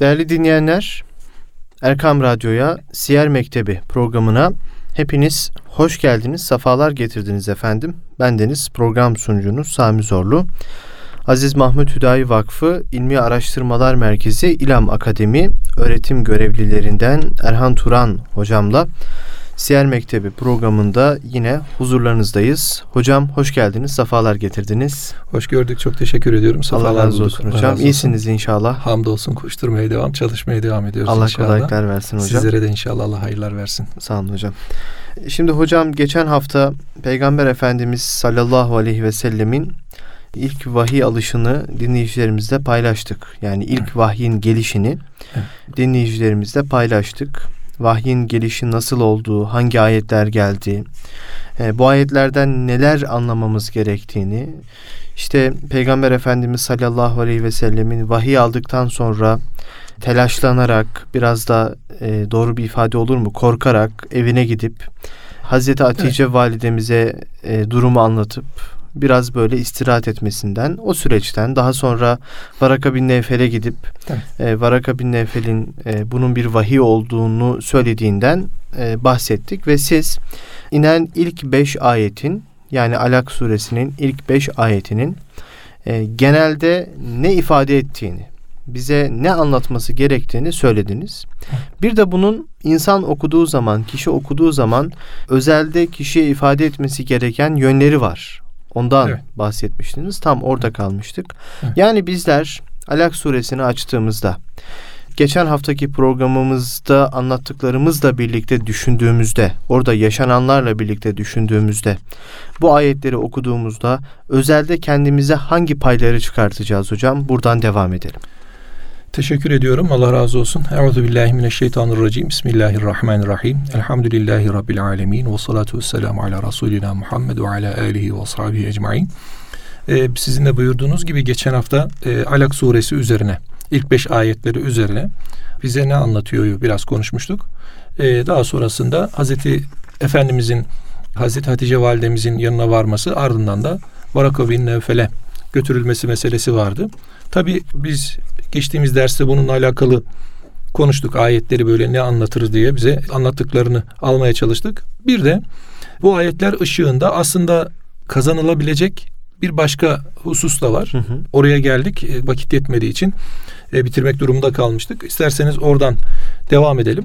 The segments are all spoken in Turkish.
Değerli dinleyenler, Erkam Radyo'ya Siyer Mektebi programına hepiniz hoş geldiniz, sefalar getirdiniz efendim. Bendeniz program sunucunuz Sami Zorlu. Aziz Mahmut Hüdayi Vakfı İlmi Araştırmalar Merkezi İlam Akademi öğretim görevlilerinden Erhan Turan hocamla Siyer Mektebi programında yine huzurlarınızdayız. Hocam hoş geldiniz, sefalar getirdiniz. Hoş gördük, çok teşekkür ediyorum. Sefalar Allah razı olsun hocam. Razı İyisiniz inşallah. Hamdolsun, koşturmaya devam, çalışmaya devam ediyoruz Allah inşallah. kolaylıklar versin hocam. Sizlere de inşallah Allah hayırlar versin. Sağ olun hocam. Şimdi hocam geçen hafta Peygamber Efendimiz sallallahu aleyhi ve sellemin ilk vahiy alışını dinleyicilerimizle paylaştık. Yani ilk evet. vahyin gelişini evet. dinleyicilerimizle paylaştık vahyin gelişi nasıl olduğu, hangi ayetler geldi, e, bu ayetlerden neler anlamamız gerektiğini, işte Peygamber Efendimiz sallallahu aleyhi ve sellemin vahiy aldıktan sonra telaşlanarak, biraz da e, doğru bir ifade olur mu, korkarak evine gidip Hazreti Hatice evet. validemize e, durumu anlatıp biraz böyle istirahat etmesinden o süreçten daha sonra Varaka bin Nevfel'e gidip e, Varaka bin Nevfel'in e, bunun bir vahiy olduğunu söylediğinden e, bahsettik ve siz inen ilk beş ayetin yani Alak suresinin ilk beş ayetinin e, genelde ne ifade ettiğini bize ne anlatması gerektiğini söylediniz. Bir de bunun insan okuduğu zaman, kişi okuduğu zaman özelde kişiye ifade etmesi gereken yönleri var. Ondan evet. bahsetmiştiniz. Tam orada kalmıştık. Evet. Yani bizler Alak suresini açtığımızda geçen haftaki programımızda anlattıklarımızla birlikte düşündüğümüzde, orada yaşananlarla birlikte düşündüğümüzde, bu ayetleri okuduğumuzda özelde kendimize hangi payları çıkartacağız hocam? Buradan devam edelim. Teşekkür ediyorum. Allah razı olsun. Euzu billahi mineşşeytanirracim. Bismillahirrahmanirrahim. Elhamdülillahi rabbil alamin ve salatu vesselamu ala rasulina Muhammed ve ala alihi ve sahbihi ecmaîn. Ee, sizin de buyurduğunuz gibi geçen hafta e, Alak suresi üzerine ilk beş ayetleri üzerine bize ne anlatıyor biraz konuşmuştuk. Ee, daha sonrasında Hazreti Efendimizin Hazreti Hatice validemizin yanına varması ardından da Varaka bin Nevfel'e götürülmesi meselesi vardı. Tabi biz Geçtiğimiz derste bununla alakalı konuştuk. Ayetleri böyle ne anlatır diye bize anlattıklarını almaya çalıştık. Bir de bu ayetler ışığında aslında kazanılabilecek bir başka husus da var. Hı hı. Oraya geldik e, vakit yetmediği için e, bitirmek durumunda kalmıştık. İsterseniz oradan devam edelim.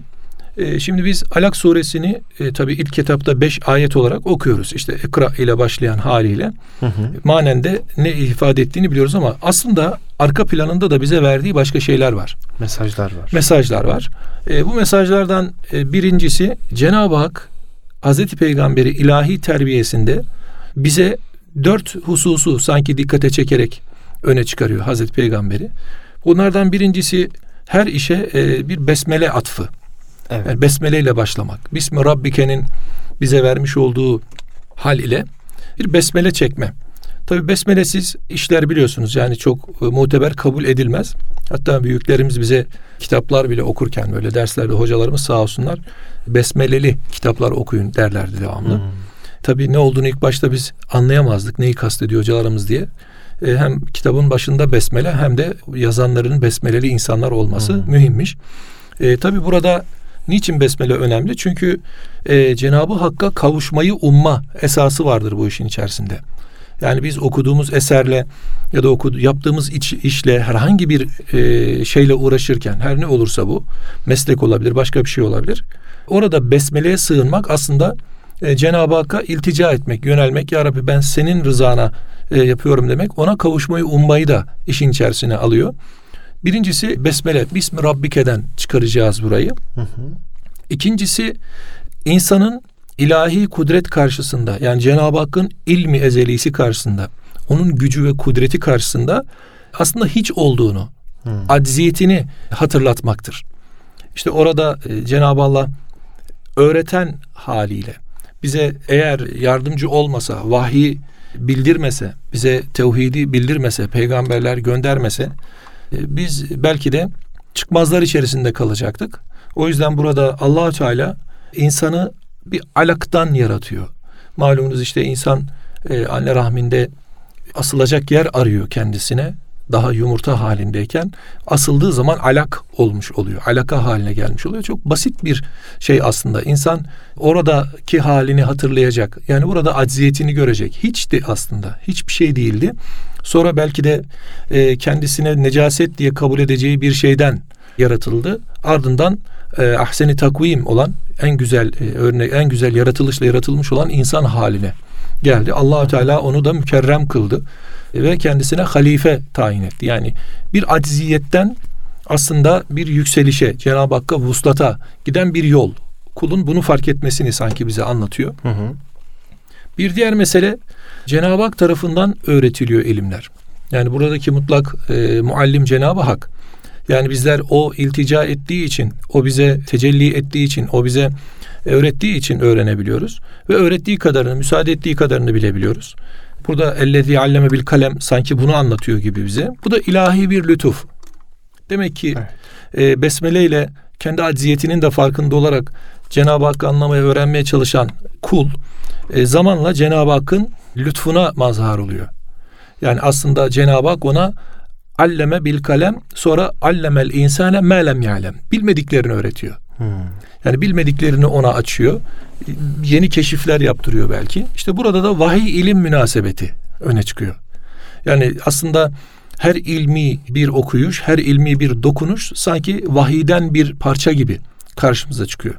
E, şimdi biz Alak suresini e, tabi ilk kitapta beş ayet olarak okuyoruz. İşte ikra ile başlayan haliyle. Hı hı. Manen de ne ifade ettiğini biliyoruz ama aslında arka planında da bize verdiği başka şeyler var. Mesajlar var. Mesajlar var. E, bu mesajlardan e, birincisi Cenab-ı Hak Hazreti Peygamberi ilahi terbiyesinde bize dört hususu sanki dikkate çekerek öne çıkarıyor Hazreti Peygamberi. Bunlardan birincisi her işe e, bir besmele atfı. Evet. Yani besmele ile başlamak. Bismi Rabbike'nin bize vermiş olduğu hal ile bir besmele çekme. Tabi besmelesiz işler biliyorsunuz yani çok e, muteber kabul edilmez. Hatta büyüklerimiz bize kitaplar bile okurken böyle derslerde hocalarımız sağ olsunlar besmeleli kitaplar okuyun derlerdi devamlı. Hmm. Tabi ne olduğunu ilk başta biz anlayamazdık neyi kastediyor hocalarımız diye. E, hem kitabın başında besmele hem de yazanların besmeleli insanlar olması hmm. mühimmiş. E, tabi burada Niçin besmele önemli? Çünkü e, Cenabı Hakk'a kavuşmayı umma esası vardır bu işin içerisinde. Yani biz okuduğumuz eserle ya da okudu, yaptığımız iç, işle herhangi bir e, şeyle uğraşırken her ne olursa bu meslek olabilir başka bir şey olabilir. Orada besmeleye sığınmak aslında e, Cenab-ı Hakk'a iltica etmek, yönelmek. Ya Rabbi ben senin rızana e, yapıyorum demek. Ona kavuşmayı ummayı da işin içerisine alıyor. Birincisi besmele, Bismi Rabbike'den çıkaracağız burayı. Hı hı. İkincisi insanın ilahi kudret karşısında yani Cenab-ı Hakk'ın ilmi ezelisi karşısında onun gücü ve kudreti karşısında aslında hiç olduğunu, hmm. acziyetini hatırlatmaktır. İşte orada e, Cenab-ı Allah öğreten haliyle bize eğer yardımcı olmasa, vahiy bildirmese, bize tevhidi bildirmese, peygamberler göndermese biz belki de çıkmazlar içerisinde kalacaktık. O yüzden burada allah Teala insanı bir alaktan yaratıyor. Malumunuz işte insan e, anne rahminde asılacak yer arıyor kendisine. daha yumurta halindeyken asıldığı zaman alak olmuş oluyor. Alaka haline gelmiş oluyor. Çok basit bir şey aslında. İnsan oradaki halini hatırlayacak. Yani burada acziyetini görecek. Hiçti aslında. Hiçbir şey değildi. Sonra belki de e, kendisine necaset diye kabul edeceği bir şeyden yaratıldı. Ardından e, ahseni takvim olan en güzel e, örnek en güzel yaratılışla yaratılmış olan insan haline geldi. Allahü Teala onu da mükerrem kıldı ve kendisine halife tayin etti. Yani bir acziyetten aslında bir yükselişe, Cenab-ı Hakk'a vuslata giden bir yol. Kulun bunu fark etmesini sanki bize anlatıyor. Hı hı. Bir diğer mesele Cenab-ı Hak tarafından öğretiliyor ilimler. Yani buradaki mutlak e, muallim Cenab-ı Hak. Yani bizler o iltica ettiği için, o bize tecelli ettiği için, o bize öğrettiği için öğrenebiliyoruz. Ve öğrettiği kadarını, müsaade ettiği kadarını bilebiliyoruz. Burada ellezi alleme bil kalem sanki bunu anlatıyor gibi bize. Bu da ilahi bir lütuf. Demek ki evet. e, besmele ile kendi acziyetinin de farkında olarak Cenab-ı Hakk'ı anlamaya, öğrenmeye çalışan kul e, zamanla Cenab-ı Hakk'ın lütfuna mazhar oluyor. Yani aslında Cenab-ı Hak ona alleme bil kalem sonra allemel insane melem yalem. Bilmediklerini öğretiyor. Hmm. Yani bilmediklerini ona açıyor. Yeni keşifler yaptırıyor belki. İşte burada da vahiy ilim münasebeti öne çıkıyor. Yani aslında her ilmi bir okuyuş, her ilmi bir dokunuş sanki vahiyden bir parça gibi karşımıza çıkıyor.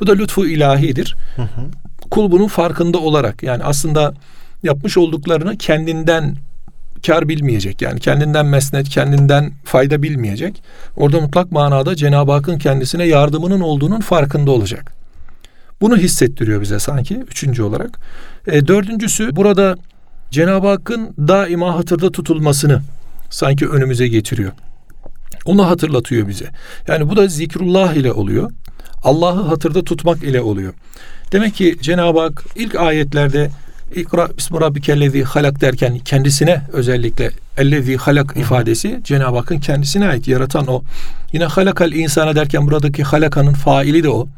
Bu da lütfu ilahidir. Hı hı. Kul bunun farkında olarak yani aslında yapmış olduklarını kendinden kar bilmeyecek. Yani kendinden mesnet, kendinden fayda bilmeyecek. Orada mutlak manada Cenab-ı Hakk'ın kendisine yardımının olduğunun farkında olacak. Bunu hissettiriyor bize sanki üçüncü olarak. E, dördüncüsü burada Cenab-ı Hakk'ın daima hatırda tutulmasını sanki önümüze getiriyor. Onu hatırlatıyor bize. Yani bu da zikrullah ile oluyor. Allah'ı hatırda tutmak ile oluyor. Demek ki Cenab-ı Hak ilk ayetlerde İkra bismi rabbikellezi halak derken kendisine özellikle ellezi halak ifadesi Cenab-ı Hakk'ın kendisine ait yaratan o. Yine halakal insana derken buradaki halakanın faili de o.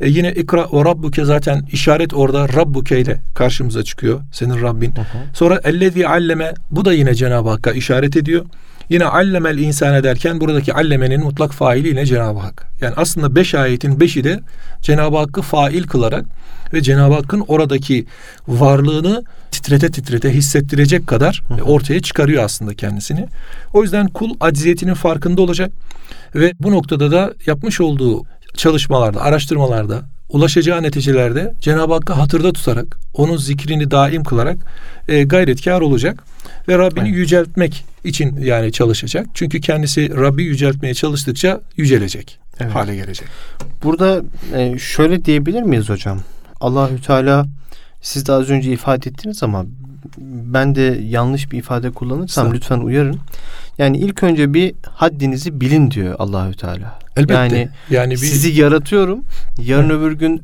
E yine ikra ve rabbuke zaten işaret orada rabbuke ile karşımıza çıkıyor. Senin Rabbin. Hı hı. Sonra ellezi alleme bu da yine Cenab-ı Hakk'a işaret ediyor. Yine allemel insane derken buradaki allemenin mutlak faili yine Cenab-ı Hak. Yani aslında beş ayetin beşi de Cenab-ı Hakk'ı fail kılarak ve Cenab-ı Hakk'ın oradaki varlığını titrete titrete hissettirecek kadar ortaya çıkarıyor aslında kendisini. O yüzden kul acziyetinin farkında olacak ve bu noktada da yapmış olduğu çalışmalarda, araştırmalarda, ulaşacağı neticelerde Cenab-ı Hakk'ı hatırda tutarak, onun zikrini daim kılarak e, gayretkar olacak ve Rabbini evet. yüceltmek için yani çalışacak. Çünkü kendisi Rabbi yüceltmeye çalıştıkça yücelecek evet. hale gelecek. Burada e, şöyle diyebilir miyiz hocam? Allahü Teala siz de az önce ifade ettiniz ama ben de yanlış bir ifade kullanırsam lütfen uyarın. Yani ilk önce bir haddinizi bilin diyor Allahü Teala. Elbette. Yani, yani bir... sizi yaratıyorum. Yarın Hı. öbür gün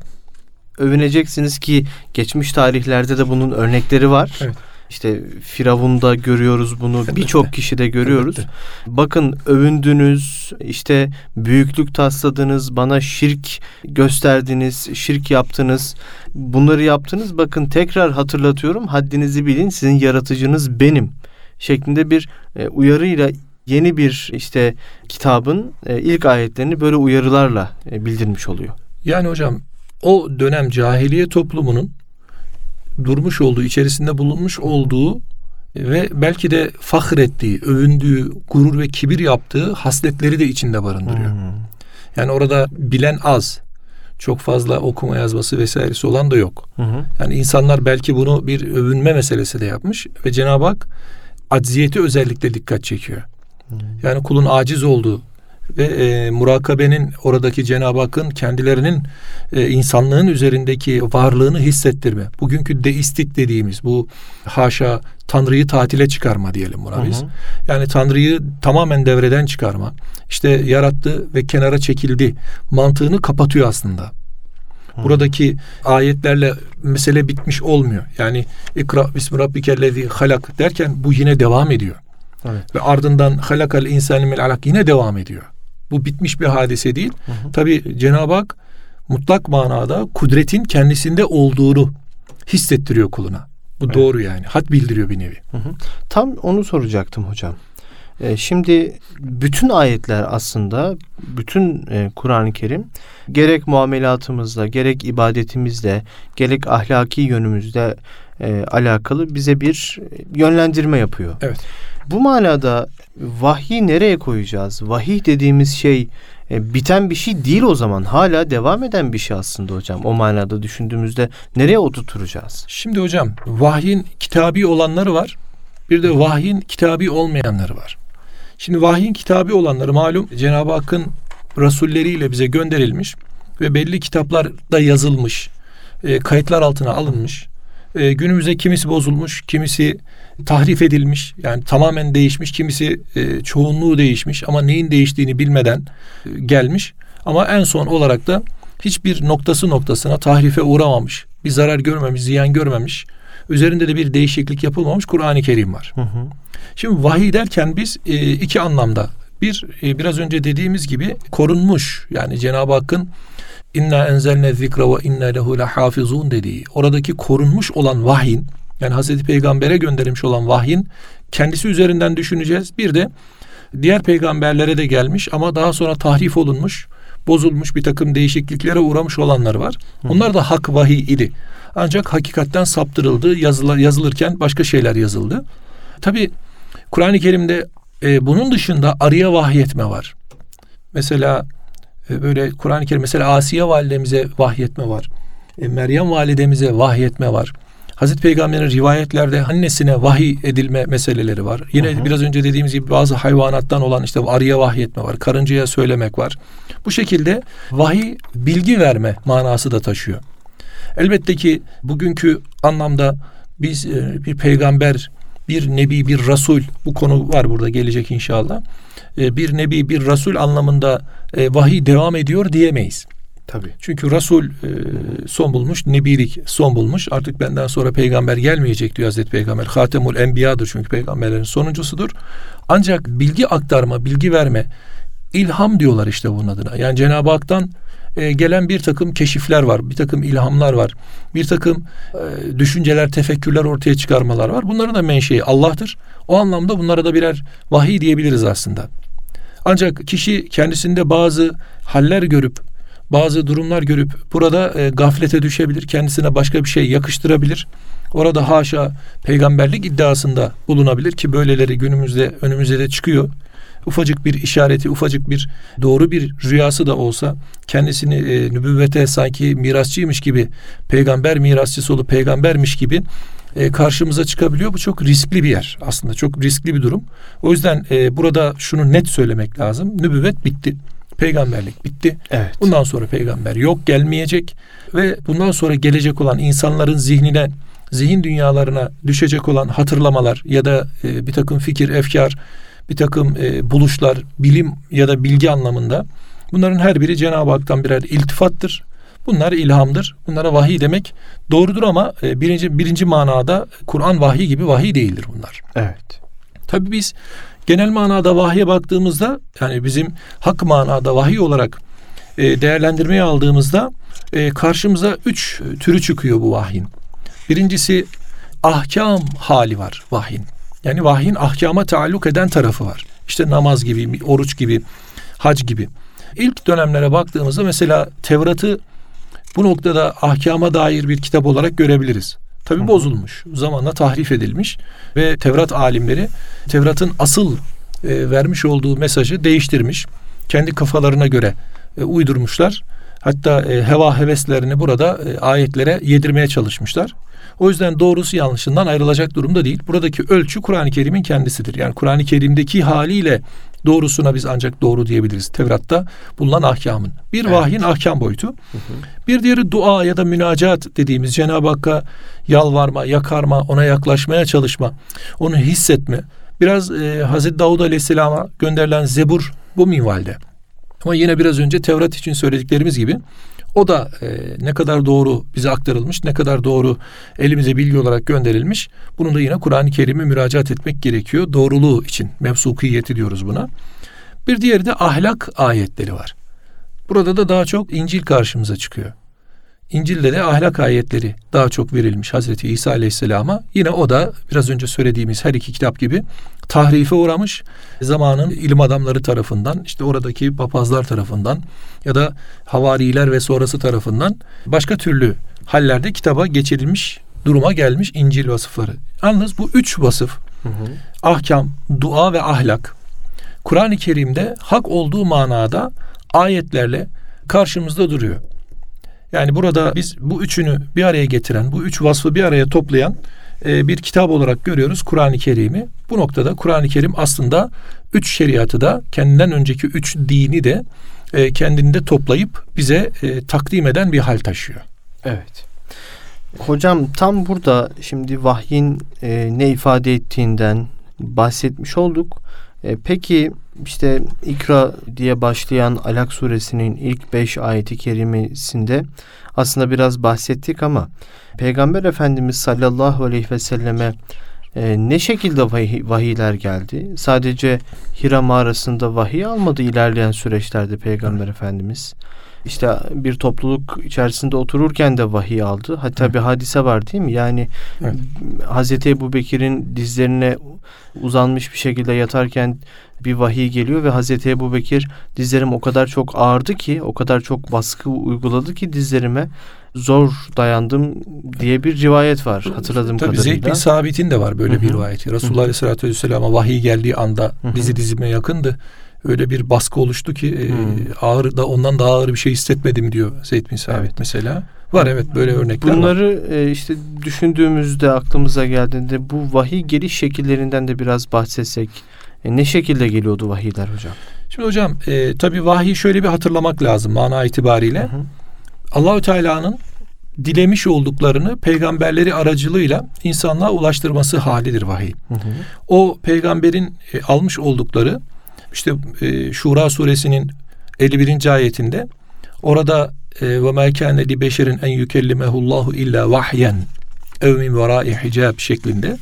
övüneceksiniz ki geçmiş tarihlerde de bunun örnekleri var. Evet. İşte Firavun'da görüyoruz bunu. Birçok kişide görüyoruz. Elbette. Bakın övündünüz, işte büyüklük tasladınız, bana şirk gösterdiniz, şirk yaptınız. Bunları yaptınız. Bakın tekrar hatırlatıyorum. Haddinizi bilin. Sizin yaratıcınız benim şeklinde bir e, uyarıyla yeni bir işte kitabın e, ilk ayetlerini böyle uyarılarla e, bildirmiş oluyor. Yani hocam o dönem cahiliye toplumunun durmuş olduğu, içerisinde bulunmuş olduğu ve belki de fahrettiği, övündüğü, gurur ve kibir yaptığı hasletleri de içinde barındırıyor. Hmm. Yani orada bilen az, çok fazla okuma yazması vesairesi olan da yok. Hı Yani insanlar belki bunu bir övünme meselesi de yapmış ve Cenab-ı Hak acziyeti özellikle dikkat çekiyor. Hı. Yani kulun aciz olduğu, ve e, murakabenin oradaki Cenab-ı Hakk'ın kendilerinin e, insanlığın üzerindeki varlığını hissettirme. Bugünkü deistik dediğimiz bu haşa Tanrı'yı tatile çıkarma diyelim buna biz. Hı hı. Yani Tanrı'yı tamamen devreden çıkarma. İşte yarattı ve kenara çekildi mantığını kapatıyor aslında. Buradaki ayetlerle mesele bitmiş olmuyor. Yani ikra bismi rabbikellezi halak derken bu yine devam ediyor. Evet. Ve ardından halakal insani mil alak yine devam ediyor. Bu bitmiş bir hadise değil. Hı Tabi Cenab-ı Hak mutlak manada kudretin kendisinde olduğunu hissettiriyor kuluna. Bu evet. doğru yani. Hat bildiriyor bir nevi. Hı hı. Tam onu soracaktım hocam. E, şimdi bütün ayetler aslında bütün e, Kur'an-ı Kerim gerek muamelatımızda, gerek ibadetimizde, gerek ahlaki yönümüzde e, alakalı bize bir yönlendirme yapıyor. Evet. Bu manada vahyi nereye koyacağız? Vahiy dediğimiz şey e, biten bir şey değil o zaman. Hala devam eden bir şey aslında hocam. O manada düşündüğümüzde nereye oturtacağız? Şimdi hocam vahyin kitabi olanları var. Bir de vahyin kitabi olmayanları var. Şimdi vahyin kitabi olanları malum Cenab-ı Hakk'ın rasulleriyle bize gönderilmiş ve belli kitaplarda yazılmış, e, kayıtlar altına alınmış. E, günümüzde kimisi bozulmuş, kimisi tahrif edilmiş. Yani tamamen değişmiş, kimisi e, çoğunluğu değişmiş ama neyin değiştiğini bilmeden e, gelmiş. Ama en son olarak da hiçbir noktası noktasına tahrife uğramamış, bir zarar görmemiş, ziyan görmemiş. Üzerinde de bir değişiklik yapılmamış Kur'an-ı Kerim var. Hı hı. Şimdi vahiy derken biz e, iki anlamda bir e, biraz önce dediğimiz gibi korunmuş yani Cenab-ı Hakk'ın inna enzelne zikra ve inna lehu hafizun dediği oradaki korunmuş olan vahyin yani Hazreti Peygamber'e gönderilmiş olan vahyin kendisi üzerinden düşüneceğiz. Bir de diğer peygamberlere de gelmiş ama daha sonra tahrif olunmuş, bozulmuş bir takım değişikliklere uğramış olanlar var. Onlar da hak vahiy idi. Ancak hakikatten saptırıldı, yazılır, yazılırken başka şeyler yazıldı. Tabi Kur'an-ı Kerim'de e, bunun dışında arıya vahyetme var. Mesela e, böyle Kur'an-ı Kerim mesela Asiye validemize vahyetme var. E, Meryem validemize vahyetme var. Hazreti Peygamber'in rivayetlerde annesine vahiy edilme meseleleri var. Yine hı hı. biraz önce dediğimiz gibi bazı hayvanattan olan işte arıya vahyetme var. Karıncaya söylemek var. Bu şekilde vahiy bilgi verme manası da taşıyor. Elbette ki bugünkü anlamda biz e, bir peygamber, bir nebi, bir rasul bu konu var burada gelecek inşallah. E, bir nebi, bir rasul anlamında e, vahiy devam ediyor diyemeyiz. Tabii. Çünkü Resul e, son bulmuş, nebilik son bulmuş. Artık benden sonra peygamber gelmeyecek diyor Hazreti Peygamber. Hatemul Enbiya'dır çünkü peygamberlerin sonuncusudur. Ancak bilgi aktarma, bilgi verme, ilham diyorlar işte bunun adına. Yani Cenab-ı Hak'tan e, gelen bir takım keşifler var, bir takım ilhamlar var, bir takım e, düşünceler, tefekkürler ortaya çıkarmalar var. Bunların da menşei Allah'tır. O anlamda bunlara da birer vahiy diyebiliriz aslında. Ancak kişi kendisinde bazı haller görüp bazı durumlar görüp burada e, gaflete düşebilir, kendisine başka bir şey yakıştırabilir. Orada haşa peygamberlik iddiasında bulunabilir ki böyleleri günümüzde önümüze de çıkıyor. Ufacık bir işareti, ufacık bir doğru bir rüyası da olsa kendisini e, nübüvvete sanki mirasçıymış gibi, peygamber mirasçısı olup peygambermiş gibi e, karşımıza çıkabiliyor. Bu çok riskli bir yer aslında. Çok riskli bir durum. O yüzden e, burada şunu net söylemek lazım. Nübüvvet bitti. Peygamberlik bitti. Evet. Bundan sonra peygamber yok, gelmeyecek ve bundan sonra gelecek olan insanların zihnine, zihin dünyalarına düşecek olan hatırlamalar ya da e, bir takım fikir, efkar, bir takım e, buluşlar, bilim ya da bilgi anlamında bunların her biri Cenab-ı Hak'tan birer iltifattır. Bunlar ilhamdır. Bunlara vahiy demek doğrudur ama e, birinci birinci manada Kur'an vahiy gibi vahiy değildir bunlar. Evet. Tabii biz genel manada vahye baktığımızda yani bizim hak manada vahiy olarak e, değerlendirmeye aldığımızda e, karşımıza üç türü çıkıyor bu vahyin. Birincisi ahkam hali var vahyin. Yani vahyin ahkama taalluk eden tarafı var. İşte namaz gibi, oruç gibi, hac gibi. İlk dönemlere baktığımızda mesela Tevrat'ı bu noktada ahkama dair bir kitap olarak görebiliriz. Tabi bozulmuş. Zamanla tahrif edilmiş ve Tevrat alimleri Tevrat'ın asıl e, vermiş olduğu mesajı değiştirmiş. Kendi kafalarına göre e, uydurmuşlar. Hatta e, heva heveslerini burada e, ayetlere yedirmeye çalışmışlar. O yüzden doğrusu yanlışından ayrılacak durumda değil. Buradaki ölçü Kur'an-ı Kerim'in kendisidir. Yani Kur'an-ı Kerim'deki haliyle doğrusuna biz ancak doğru diyebiliriz. Tevrat'ta bulunan ahkamın. Bir evet. vahyin ahkam boyutu. Hı hı. Bir diğeri dua ya da münacat dediğimiz Cenab-ı Hakk'a yalvarma, yakarma, ona yaklaşmaya çalışma, onu hissetme. Biraz e, Hazreti Davud Aleyhisselam'a gönderilen zebur bu minvalde. Ama yine biraz önce Tevrat için söylediklerimiz gibi o da e, ne kadar doğru bize aktarılmış, ne kadar doğru elimize bilgi olarak gönderilmiş. Bunu da yine Kur'an-ı Kerim'e müracaat etmek gerekiyor. Doğruluğu için mevsukiyeti diyoruz buna. Bir diğeri de ahlak ayetleri var. Burada da daha çok İncil karşımıza çıkıyor. İncil'de de ahlak ayetleri daha çok verilmiş Hazreti İsa Aleyhisselam'a. Yine o da biraz önce söylediğimiz her iki kitap gibi tahrife uğramış. Zamanın ilim adamları tarafından, işte oradaki papazlar tarafından ya da havariler ve sonrası tarafından başka türlü hallerde kitaba geçirilmiş duruma gelmiş İncil vasıfları. Yalnız bu üç vasıf, hı hı. ahkam, dua ve ahlak, Kur'an-ı Kerim'de hak olduğu manada ayetlerle karşımızda duruyor. Yani burada biz bu üçünü bir araya getiren, bu üç vasfı bir araya toplayan e, bir kitap olarak görüyoruz Kur'an-ı Kerim'i. Bu noktada Kur'an-ı Kerim aslında üç şeriatı da kendinden önceki üç dini de e, kendinde toplayıp bize e, takdim eden bir hal taşıyor. Evet. Hocam tam burada şimdi vahyin ne ifade ettiğinden bahsetmiş olduk. E, peki işte İkra diye başlayan Alak suresinin ilk beş ayeti kerimesinde aslında biraz bahsettik ama Peygamber Efendimiz sallallahu aleyhi ve selleme e, ne şekilde vahiy, vahiyler geldi? Sadece Hira mağarasında vahiy almadı ilerleyen süreçlerde Peygamber Efendimiz. İşte bir topluluk içerisinde otururken de vahiy aldı. Hatta evet. bir hadise var değil mi? Yani evet. Hazreti Ebu Bekir'in dizlerine uzanmış bir şekilde yatarken bir vahiy geliyor ve Hazreti Ebu Bekir dizlerim o kadar çok ağırdı ki, o kadar çok baskı uyguladı ki dizlerime zor dayandım diye bir rivayet var hatırladığım Tabii kadarıyla. Zeyd bin Sabit'in de var böyle Hı-hı. bir rivayeti. Resulullah Aleyhisselatü Vesselam'a vahiy geldiği anda Hı-hı. dizi dizime yakındı. Öyle bir baskı oluştu ki e, ağır da ondan daha ağır bir şey hissetmedim diyor Zeyd bin Sabit evet. mesela. Var evet böyle örnekler Bunları var. E, işte düşündüğümüzde aklımıza geldiğinde bu vahiy geliş şekillerinden de biraz bahsetsek. E, ne şekilde geliyordu vahiyler hocam? Şimdi hocam e, tabi vahiy şöyle bir hatırlamak lazım mana itibariyle. Hı hı. Allahü Teala'nın dilemiş olduklarını peygamberleri aracılığıyla insanlığa ulaştırması halidir vahiy. Hı hı. O peygamberin e, almış oldukları işte e, Şura suresinin 51. ayetinde orada e, ve ma kana li beşerin en yukellimehullahu illa vahyen ev min vera'i hicab şeklinde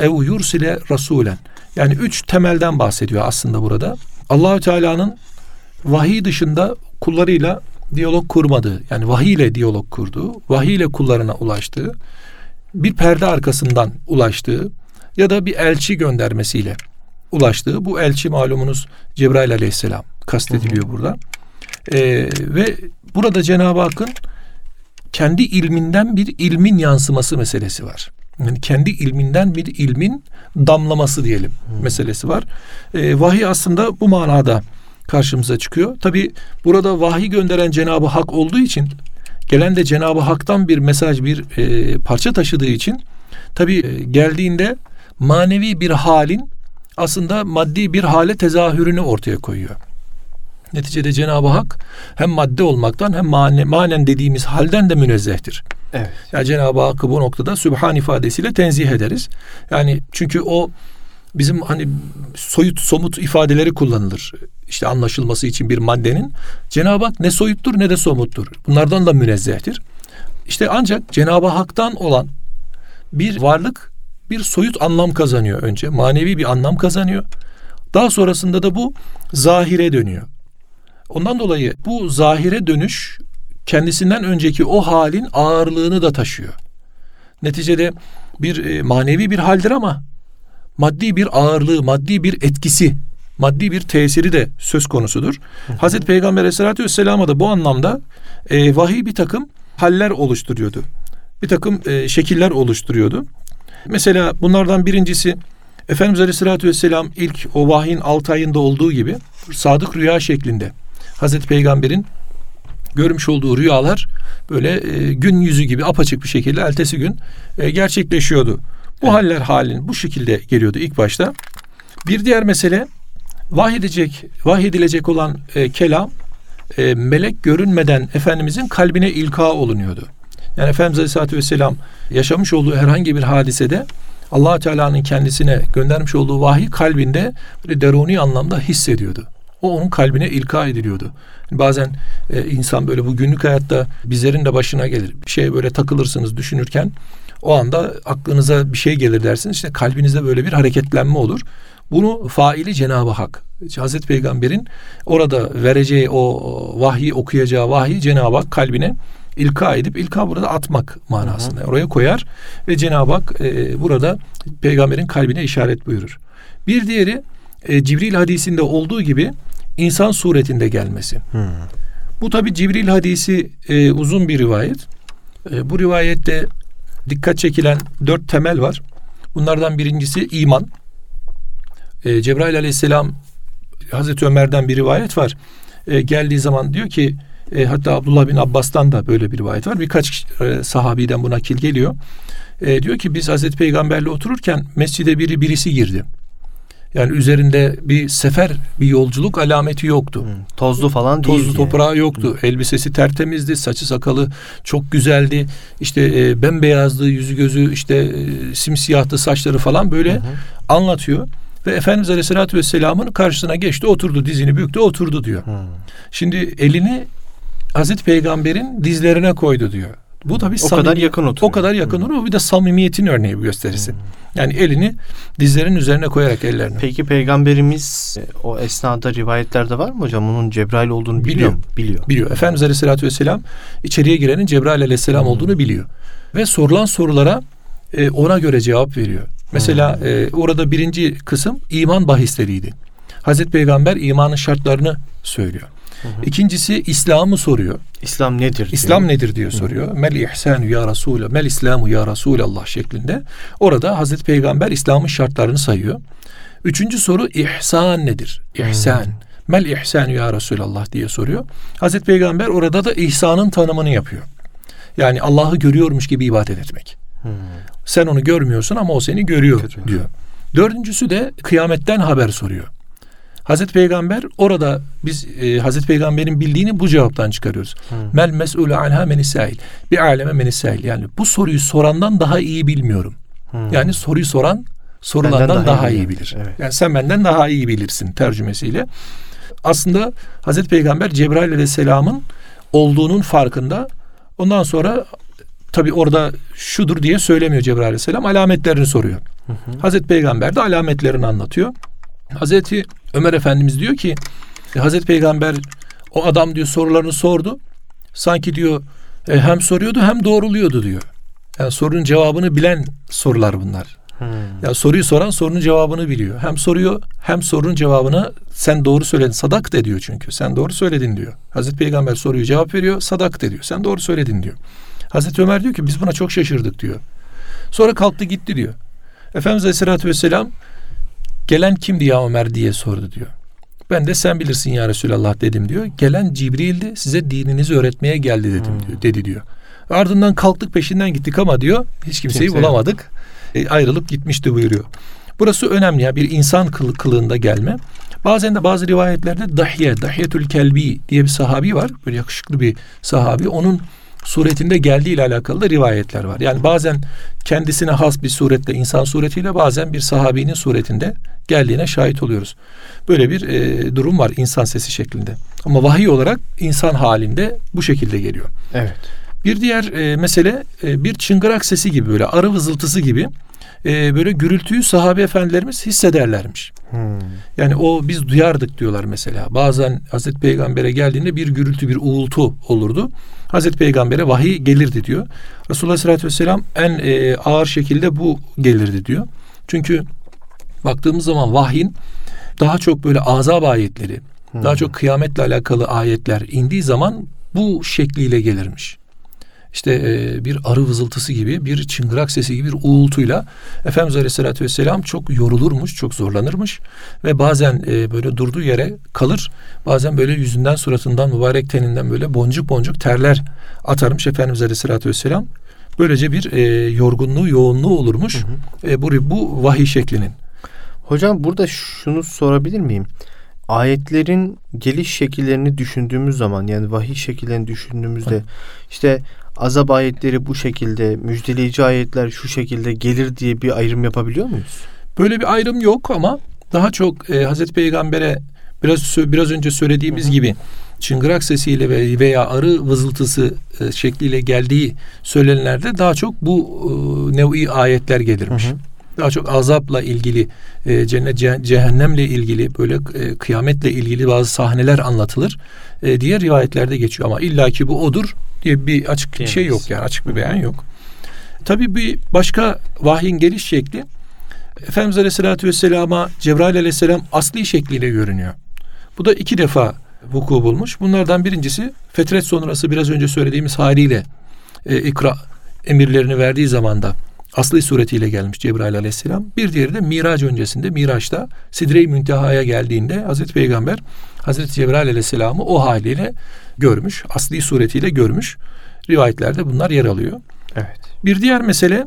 ev yursile rasulen yani üç temelden bahsediyor aslında burada. Allahü Teala'nın vahiy dışında kullarıyla diyalog kurmadığı, yani vahiy ile diyalog kurduğu, vahiy ile kullarına ulaştığı, bir perde arkasından ulaştığı ya da bir elçi göndermesiyle ulaştığı, bu elçi malumunuz Cebrail aleyhisselam kastediliyor hı hı. burada. Ee, ve burada Cenab-ı Hakk'ın kendi ilminden bir ilmin yansıması meselesi var. Yani kendi ilminden bir ilmin damlaması diyelim hmm. meselesi var. Ee, vahiy aslında bu manada karşımıza çıkıyor. Tabi burada vahiy gönderen Cenab-ı Hak olduğu için gelen de Cenab-ı Hak'tan bir mesaj, bir e, parça taşıdığı için tabi e, geldiğinde manevi bir halin aslında maddi bir hale tezahürünü ortaya koyuyor. Neticede Cenab-ı Hak hem madde olmaktan hem mane, manen dediğimiz halden de münezzehtir. Evet. Yani Cenab-ı Hakk'ı bu noktada Sübhan ifadesiyle tenzih ederiz. Yani çünkü o bizim hani soyut somut ifadeleri kullanılır. İşte anlaşılması için bir maddenin. Cenab-ı Hak ne soyuttur ne de somuttur. Bunlardan da münezzehtir. İşte ancak Cenab-ı Hak'tan olan bir varlık bir soyut anlam kazanıyor önce. Manevi bir anlam kazanıyor. Daha sonrasında da bu zahire dönüyor. Ondan dolayı bu zahire dönüş kendisinden önceki o halin ağırlığını da taşıyor. Neticede bir e, manevi bir haldir ama maddi bir ağırlığı, maddi bir etkisi, maddi bir tesiri de söz konusudur. Hazreti Peygamber Aleyhisselatü Vesselam'a da bu anlamda e, vahiy bir takım haller oluşturuyordu. Bir takım e, şekiller oluşturuyordu. Mesela bunlardan birincisi Efendimiz Aleyhisselatü Vesselam ilk o vahyin 6 ayında olduğu gibi sadık rüya şeklinde Hazreti Peygamber'in görmüş olduğu rüyalar böyle e, gün yüzü gibi apaçık bir şekilde ertesi gün e, gerçekleşiyordu. Bu evet. haller halin bu şekilde geliyordu ilk başta. Bir diğer mesele vahyedecek, vahyedilecek olan e, kelam e, melek görünmeden Efendimizin kalbine ilka olunuyordu. Yani Efendimiz Aleyhisselatü Vesselam yaşamış olduğu herhangi bir hadisede allah Teala'nın kendisine göndermiş olduğu vahiy kalbinde böyle deruni anlamda hissediyordu. O onun kalbine ilka ediliyordu. Bazen e, insan böyle bu günlük hayatta bizlerin de başına gelir. Bir şeye böyle takılırsınız düşünürken o anda aklınıza bir şey gelir dersiniz. İşte kalbinizde böyle bir hareketlenme olur. Bunu faili Cenab-ı Hak. Hazreti Peygamber'in orada vereceği o vahyi okuyacağı vahyi Cenab-ı Hak kalbine ilka edip ilka burada atmak manasında. Hı hı. Oraya koyar ve Cenab-ı Hak e, burada peygamberin kalbine işaret buyurur. Bir diğeri e, Cibril hadisinde olduğu gibi insan suretinde gelmesi. Hı. Bu tabi Cibril hadisi e, uzun bir rivayet. E, bu rivayette dikkat çekilen dört temel var. Bunlardan birincisi iman. E, Cebrail aleyhisselam Hazreti Ömer'den bir rivayet var. E, geldiği zaman diyor ki e, hatta Abdullah bin Abbas'tan da böyle bir rivayet var. Birkaç e, sahabiden bu nakil geliyor. E, diyor ki biz Hazreti Peygamberle otururken mescide biri birisi girdi. Yani üzerinde bir sefer, bir yolculuk alameti yoktu. Hmm, tozlu falan değil. Tozlu toprağı yoktu. Hmm. Elbisesi tertemizdi, saçı sakalı çok güzeldi. İşte e, bembeyazdı, yüzü gözü işte e, simsiyahtı, saçları falan böyle hmm. anlatıyor. Ve Efendimiz Aleyhisselatü Vesselam'ın karşısına geçti, oturdu, dizini büktü, oturdu diyor. Hmm. Şimdi elini Hazreti Peygamber'in dizlerine koydu diyor. Bu tabii o kadar yakın oturuyor. O kadar yakın oturuyor. Bir de samimiyetin örneği bu gösterisi. Hmm. Yani elini dizlerin üzerine koyarak ellerini. Peki peygamberimiz o esnada rivayetlerde var mı hocam? Onun Cebrail olduğunu biliyor. Biliyor. Biliyor. biliyor. Efendimiz Aleyhisselatü Vesselam içeriye girenin Cebrail Aleyhisselam hmm. olduğunu biliyor. Ve sorulan sorulara e, ona göre cevap veriyor. Mesela hmm. e, orada birinci kısım iman bahisleriydi. Hazreti Peygamber imanın şartlarını söylüyor. Hı hı. İkincisi İslam'ı soruyor. İslam nedir? İslam diyor. nedir diyor soruyor. Hı hı. Mel ihsanu ya Resulallah, mel İslamu ya Resulallah şeklinde. Orada Hazreti Peygamber İslam'ın şartlarını sayıyor. Üçüncü soru ihsan nedir? İhsan. Hı. Mel ihsanu ya Resulallah diye soruyor. Hazreti Peygamber orada da ihsanın tanımını yapıyor. Yani Allah'ı görüyormuş gibi ibadet etmek. Hmm. Sen onu görmüyorsun ama o seni görüyor, görüyor diyor. Dördüncüsü de kıyametten haber soruyor. Hazreti Peygamber orada biz e, Hazreti Peygamber'in bildiğini bu cevaptan çıkarıyoruz. Hmm. Mel mes'ulü anha menisail. Bir aleme menisail. Yani bu soruyu sorandan daha iyi bilmiyorum. Hmm. Yani soruyu soran sorulardan daha, daha iyi, iyi bilir. Evet. Yani sen benden daha iyi bilirsin tercümesiyle. Aslında Hazreti Peygamber Cebrail Aleyhisselam'ın olduğunun farkında. Ondan sonra tabi orada şudur diye söylemiyor Cebrail Aleyhisselam. Alametlerini soruyor. Hı hı. Hazreti Peygamber de alametlerini anlatıyor. Hazreti Ömer Efendimiz diyor ki e, Hazreti Peygamber o adam diyor sorularını sordu. Sanki diyor e, hem soruyordu hem doğruluyordu diyor. Yani sorunun cevabını bilen sorular bunlar. Hmm. Ya soruyu soran sorunun cevabını biliyor. Hem soruyor hem sorunun cevabını sen doğru söyledin. Sadak de diyor çünkü. Sen doğru söyledin diyor. Hazreti Peygamber soruyu cevap veriyor. Sadak de diyor. Sen doğru söyledin diyor. Hazreti Ömer diyor ki biz buna çok şaşırdık diyor. Sonra kalktı gitti diyor. Efendimiz Aleyhisselatü Vesselam Gelen kimdi ya Ömer diye sordu diyor. Ben de sen bilirsin ya Resulallah dedim diyor. Gelen Cibril'di size dininizi öğretmeye geldi dedim hmm. diyor, dedi diyor. Ardından kalktık peşinden gittik ama diyor hiç kimseyi Kimse bulamadık. E, ayrılıp gitmişti buyuruyor. Burası önemli ya bir insan kıl, kılığında gelme. Bazen de bazı rivayetlerde Dahye, Dahyetül Kelbi diye bir sahabi var. Böyle yakışıklı bir sahabi. Onun suretinde geldiği ile alakalı da rivayetler var. Yani bazen kendisine has bir suretle insan suretiyle bazen bir sahabinin suretinde geldiğine şahit oluyoruz. Böyle bir e, durum var insan sesi şeklinde. Ama vahiy olarak insan halinde bu şekilde geliyor. Evet. Bir diğer e, mesele e, bir çıngırak sesi gibi böyle arı vızıltısı gibi e, böyle gürültüyü sahabe efendilerimiz hissederlermiş. Hmm. Yani o biz duyardık diyorlar mesela. Bazen Hazreti Peygamber'e geldiğinde bir gürültü, bir uğultu olurdu. Hazreti Peygamber'e vahiy gelirdi diyor. Resulullah Aleyhisselatü Vesselam en e, ağır şekilde bu gelirdi diyor. Çünkü baktığımız zaman vahyin daha çok böyle azab ayetleri, hmm. daha çok kıyametle alakalı ayetler indiği zaman bu şekliyle gelirmiş işte e, bir arı vızıltısı gibi, bir çıngırak sesi gibi bir uğultuyla Efendimiz Aleyhisselatü Vesselam çok yorulurmuş, çok zorlanırmış ve bazen e, böyle durduğu yere kalır, bazen böyle yüzünden, suratından, mübarek teninden böyle boncuk boncuk terler atarmış Efendimiz Aleyhisselatü Vesselam. Böylece bir e, yorgunluğu, yoğunluğu olurmuş hı hı. E, bu, bu vahiy şeklinin. Hocam burada şunu sorabilir miyim? Ayetlerin geliş şekillerini düşündüğümüz zaman yani vahiy şekillerini düşündüğümüzde işte azap ayetleri bu şekilde, müjdeleyici ayetler şu şekilde gelir diye bir ayrım yapabiliyor muyuz? Böyle bir ayrım yok ama daha çok e, Hazreti Peygamber'e biraz biraz önce söylediğimiz hı hı. gibi çıngırak sesiyle veya arı vızıltısı e, şekliyle geldiği söylenenlerde daha çok bu e, nevi ayetler gelirmiş. Hı hı. Daha çok azapla ilgili, e, cennet cehennemle ilgili, böyle e, kıyametle ilgili bazı sahneler anlatılır. E, diğer rivayetlerde geçiyor ama illaki bu odur diye bir açık Diyemeyiz. şey yok yani açık bir beyan yok. Tabii bir başka vahyin geliş şekli Efendimiz Aleyhisselatü Vesselam'a Cebrail Aleyhisselam asli şekliyle görünüyor. Bu da iki defa vuku bulmuş. Bunlardan birincisi fetret sonrası biraz önce söylediğimiz haliyle e, ikra emirlerini verdiği zamanda asli suretiyle gelmiş Cebrail aleyhisselam. Bir diğeri de Miraç öncesinde Miraç'ta Sidre-i Münteha'ya geldiğinde Hazreti Peygamber Hazreti Cebrail aleyhisselamı o haliyle görmüş. Asli suretiyle görmüş. Rivayetlerde bunlar yer alıyor. Evet. Bir diğer mesele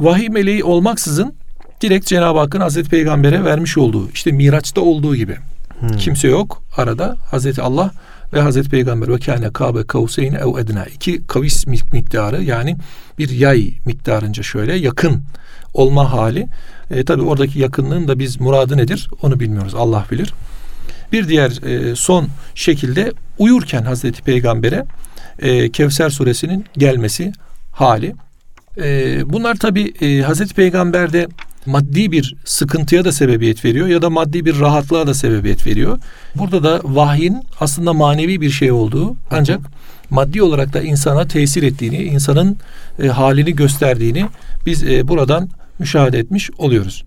vahiy meleği olmaksızın direkt Cenab-ı Hakk'ın Hazreti Peygamber'e vermiş olduğu işte Miraç'ta olduğu gibi. Hmm. Kimse yok arada Hazreti Allah ve Hazreti Peygamber ve kâne kâbe kavseyne ev edna. iki kavis miktarı yani bir yay miktarınca şöyle yakın olma hali. E, tabi oradaki yakınlığın da biz muradı nedir onu bilmiyoruz. Allah bilir. Bir diğer e, son şekilde uyurken Hazreti Peygamber'e e, Kevser suresinin gelmesi hali. E, bunlar tabi e, Hazreti Peygamber'de maddi bir sıkıntıya da sebebiyet veriyor ya da maddi bir rahatlığa da sebebiyet veriyor. Burada da vahyin aslında manevi bir şey olduğu ancak maddi olarak da insana tesir ettiğini, insanın e, halini gösterdiğini biz e, buradan müşahede etmiş oluyoruz.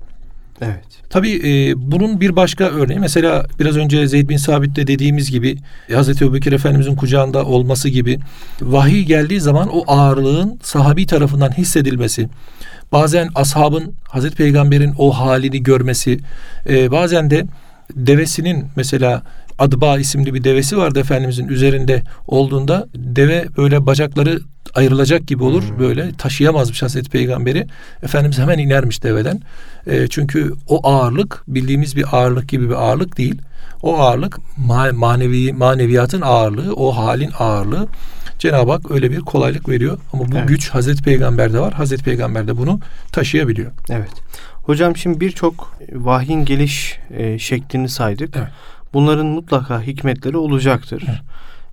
Evet. Tabii e, bunun bir başka örneği mesela biraz önce Zeyd bin Sabit'te dediğimiz gibi Hazreti Ebubekir Efendimizin kucağında olması gibi vahiy geldiği zaman o ağırlığın sahabi tarafından hissedilmesi, bazen ashabın Hazreti Peygamber'in o halini görmesi, e, bazen de devesinin mesela Adba isimli bir devesi vardı Efendimizin üzerinde olduğunda deve böyle bacakları ayrılacak gibi olur. Hmm. Böyle taşıyamazmış Hazreti Peygamberi. Efendimiz hemen inermiş deveden. E, çünkü o ağırlık bildiğimiz bir ağırlık gibi bir ağırlık değil. O ağırlık manevi maneviyatın ağırlığı, o halin ağırlığı. Cenab-ı Hak öyle bir kolaylık veriyor. Ama bu evet. güç Hazreti Peygamber'de var. Hazreti Peygamber de bunu taşıyabiliyor. Evet. Hocam şimdi birçok vahyin geliş e, şeklini saydık. Evet. Bunların mutlaka hikmetleri olacaktır. Evet.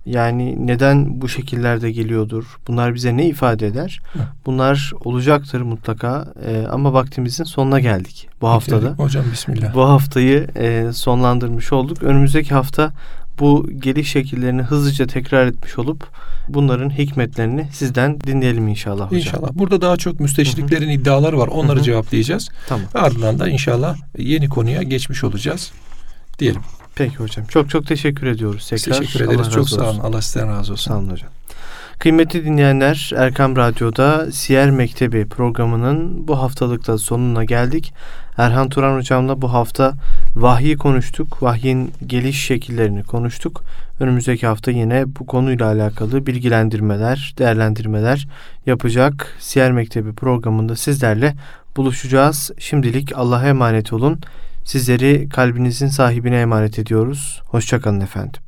Yani neden bu şekillerde geliyordur? Bunlar bize ne ifade eder? Bunlar olacaktır mutlaka. E, ama vaktimizin sonuna geldik bu haftada. Hocam bismillah. Bu haftayı e, sonlandırmış olduk. Önümüzdeki hafta bu geliş şekillerini hızlıca tekrar etmiş olup bunların hikmetlerini sizden dinleyelim inşallah hocam. İnşallah. Burada daha çok müsteşriklerin Hı-hı. iddiaları var. Onları Hı-hı. cevaplayacağız. Tamam. Ardından da inşallah yeni konuya geçmiş olacağız diyelim. Peki hocam. Çok çok teşekkür ediyoruz tekrar. Teşekkür ederiz. Allah çok sağ olun. Allah sizden razı olsun. Sağ olun hocam. Kıymetli dinleyenler Erkam Radyo'da Siyer Mektebi programının bu haftalıkta sonuna geldik. Erhan Turan hocamla bu hafta vahyi konuştuk. Vahyin geliş şekillerini konuştuk. Önümüzdeki hafta yine bu konuyla alakalı bilgilendirmeler, değerlendirmeler yapacak. Siyer Mektebi programında sizlerle buluşacağız. Şimdilik Allah'a emanet olun. Sizleri kalbinizin sahibine emanet ediyoruz. Hoşçakalın efendim.